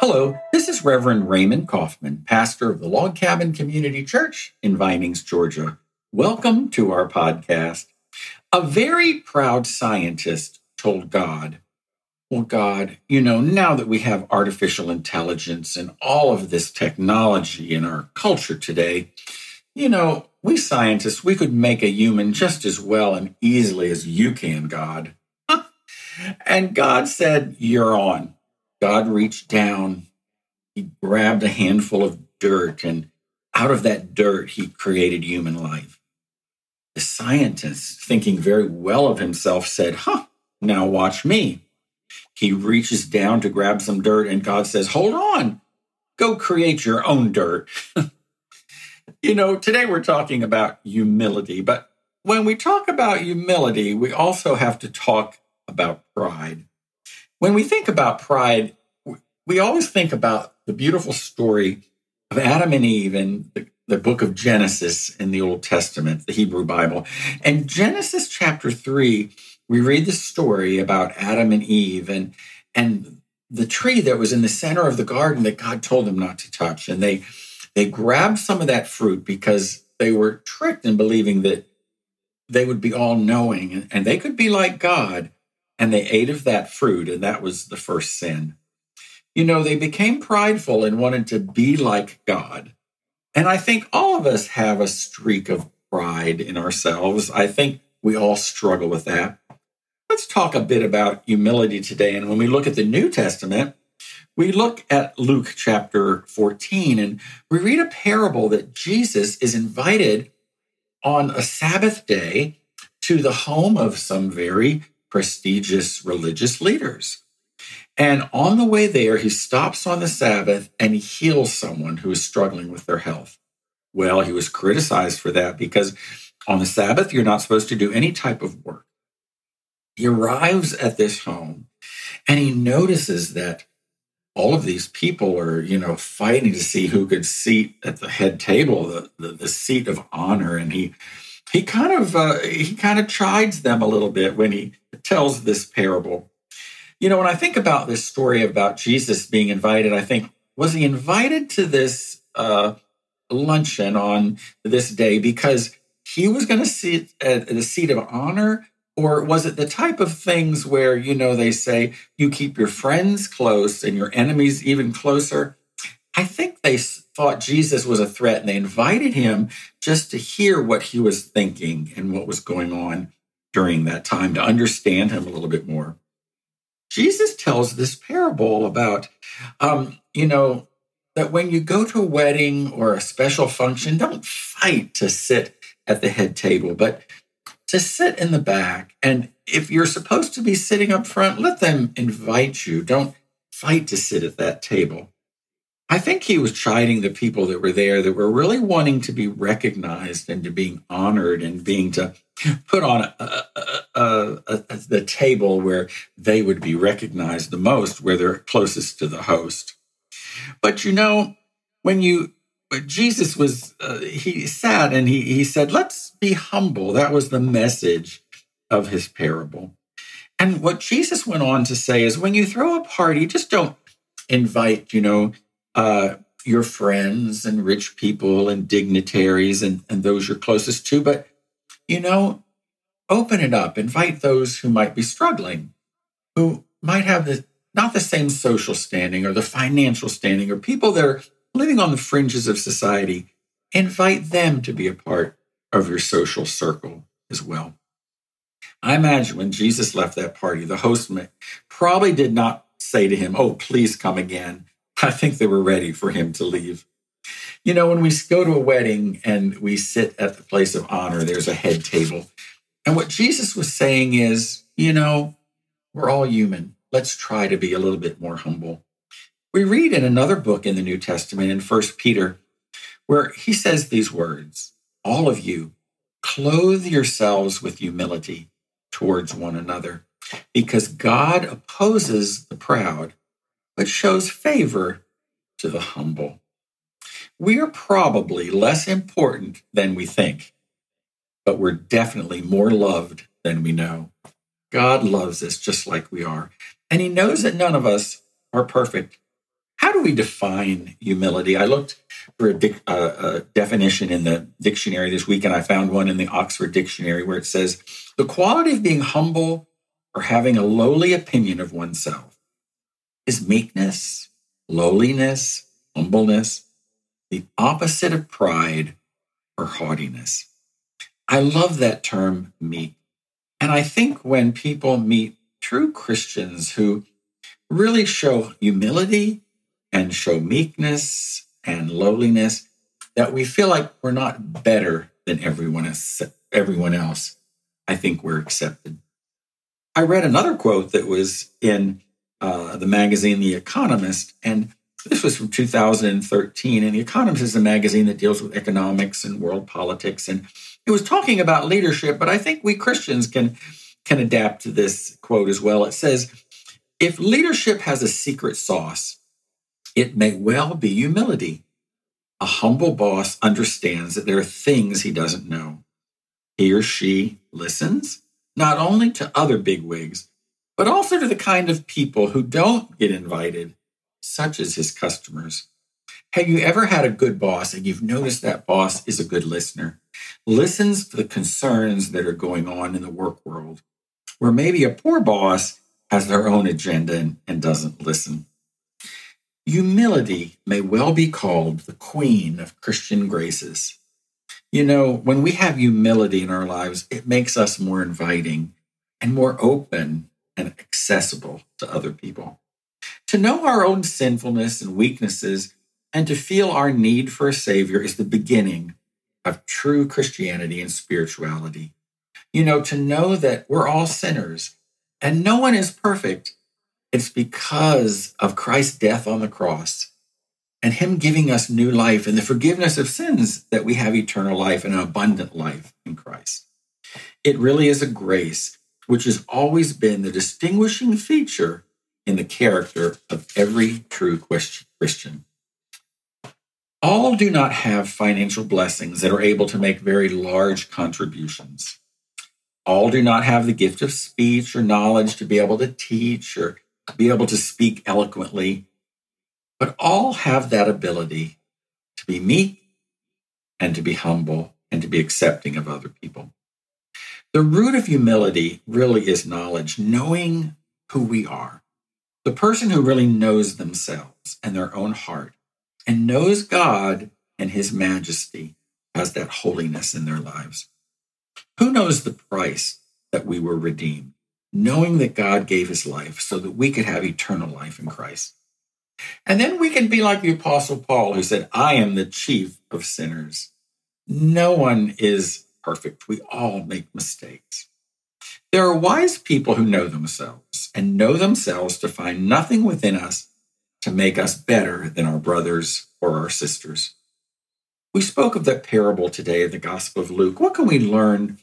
Hello, this is Reverend Raymond Coffman, pastor of the Log Cabin Community Church in Vinings, Georgia. Welcome to our podcast. A very proud scientist told God, Well, God, you know, now that we have artificial intelligence and all of this technology in our culture today, you know, we scientists, we could make a human just as well and easily as you can, God. and God said, You're on. God reached down, he grabbed a handful of dirt, and out of that dirt, he created human life. The scientist, thinking very well of himself, said, Huh, now watch me. He reaches down to grab some dirt, and God says, Hold on, go create your own dirt. you know, today we're talking about humility, but when we talk about humility, we also have to talk about pride. When we think about pride, we always think about the beautiful story of Adam and Eve in the, the, book of Genesis in the Old Testament, the Hebrew Bible. And Genesis chapter 3, we read the story about Adam and Eve and, and the tree that was in the center of the garden that God told them not to touch. And they, they grabbed some of that fruit because they were tricked in believing that they would be all knowing and they could be like God and they ate of that fruit, and that was the first sin. You know, they became prideful and wanted to be like God. And I think all of us have a streak of pride in ourselves. I think we all struggle with that. Let's talk a bit about humility today. And when we look at the New Testament, we look at Luke chapter 14 and we read a parable that Jesus is invited on a Sabbath day to the home of some very prestigious religious leaders. And on the way there, he stops on the Sabbath and he heals someone who is struggling with their health. Well, he was criticized for that because on the Sabbath, you're not supposed to do any type of work. He arrives at this home and he notices that all of these people are, you know, fighting to see who could seat at the head table, the, the, the seat of honor. And he he kind of uh, he kind of chides them a little bit when he tells this parable. You know, when I think about this story about Jesus being invited, I think was he invited to this uh, luncheon on this day because he was going to sit at the seat of honor, or was it the type of things where you know they say you keep your friends close and your enemies even closer? I think they thought Jesus was a threat and they invited him just to hear what he was thinking and what was going on during that time to understand him a little bit more. Jesus tells this parable about, um, you know, that when you go to a wedding or a special function, don't fight to sit at the head table, but to sit in the back. And if you're supposed to be sitting up front, let them invite you. Don't fight to sit at that table. I think he was chiding the people that were there that were really wanting to be recognized and to being honored and being to put on a, a, a, the table where they would be recognized the most, where they're closest to the host. But you know, when you Jesus was uh, he sat and he he said, "Let's be humble." That was the message of his parable. And what Jesus went on to say is, when you throw a party, just don't invite, you know, uh, your friends and rich people and dignitaries and, and those you're closest to, but you know, open it up, invite those who might be struggling, who might have the not the same social standing or the financial standing or people that are living on the fringes of society. Invite them to be a part of your social circle as well. I imagine when Jesus left that party, the host probably did not say to him, Oh, please come again. I think they were ready for him to leave. You know, when we go to a wedding and we sit at the place of honor, there's a head table. And what Jesus was saying is, you know, we're all human. Let's try to be a little bit more humble. We read in another book in the New Testament, in First Peter, where he says these words All of you, clothe yourselves with humility towards one another, because God opposes the proud but shows favor to the humble. We are probably less important than we think, but we're definitely more loved than we know. God loves us just like we are, and He knows that none of us are perfect. How do we define humility? I looked for a, dic- uh, a, definition in the dictionary this week, and I found one in the Oxford Dictionary where it says the quality of being humble or having a lowly opinion of oneself is meekness, lowliness, humbleness, the opposite of pride or haughtiness. I love that term, meek. And I think when people meet true Christians who really show humility and show meekness and lowliness, that we feel like we're not better than everyone else. Everyone else. I think we're accepted. I read another quote that was in uh, the magazine The Economist, and this was from 2013. And The Economist is a magazine that deals with economics and world politics, and it was talking about leadership. But I think we Christians can can adapt to this quote as well. It says, "If leadership has a secret sauce, it may well be humility. A humble boss understands that there are things he doesn't know. He or she listens not only to other bigwigs, but also to the kind of people who don't get invited, such as his customers. Have you ever had a good boss and you've noticed that boss is a good listener? Listens to the concerns that are going on in the work world, where maybe a poor boss has their own agenda and, and doesn't listen. Humility may well be called the queen of Christian graces. You know, when we have humility in our lives, it makes us more inviting and more open and accessible to other people. To know our own sinfulness and weaknesses and to feel our need for a Savior is the beginning of true Christianity and spirituality. You know, to know that we're all sinners and no one is perfect it's because of Christ's death on the cross and Him giving us new life and the forgiveness of sins that we have eternal life and an abundant life in Christ. It really is a grace which has always been the distinguishing feature in the character of every true Christian. All do not have financial blessings that are able to make very large contributions. All do not have the gift of speech or knowledge to be able to teach or be able to speak eloquently, but all have that ability to be meek and to be humble and to be accepting of other people. The root of humility really is knowledge, knowing who we are. The person who really knows themselves and their own heart and knows God and his majesty has that holiness in their lives. Who knows the price that we were redeemed? Knowing that God gave his life so that we could have eternal life in Christ. And then we can be like the Apostle Paul, who said, I am the chief of sinners. No one is perfect. We all make mistakes. There are wise people who know themselves and know themselves to find nothing within us to make us better than our brothers or our sisters. We spoke of that parable today in the Gospel of Luke. What can we learn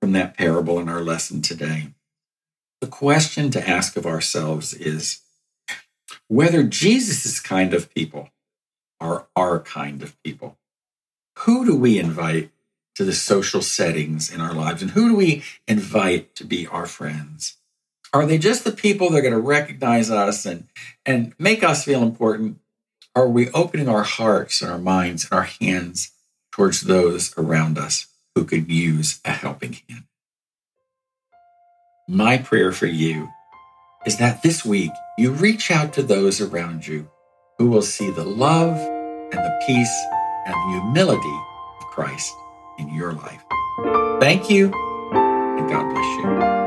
from that parable in our lesson today? The question to ask of ourselves is whether Jesus' kind of people are our kind of people. Who do we invite to the social settings in our lives? And who do we invite to be our friends? Are they just the people that are going to recognize us and, and make us feel important? Are we opening our hearts and our minds and our hands towards those around us who could use a helping hand? My prayer for you is that this week you reach out to those around you who will see the love and the peace and the humility of Christ in your life. Thank you, and God bless you.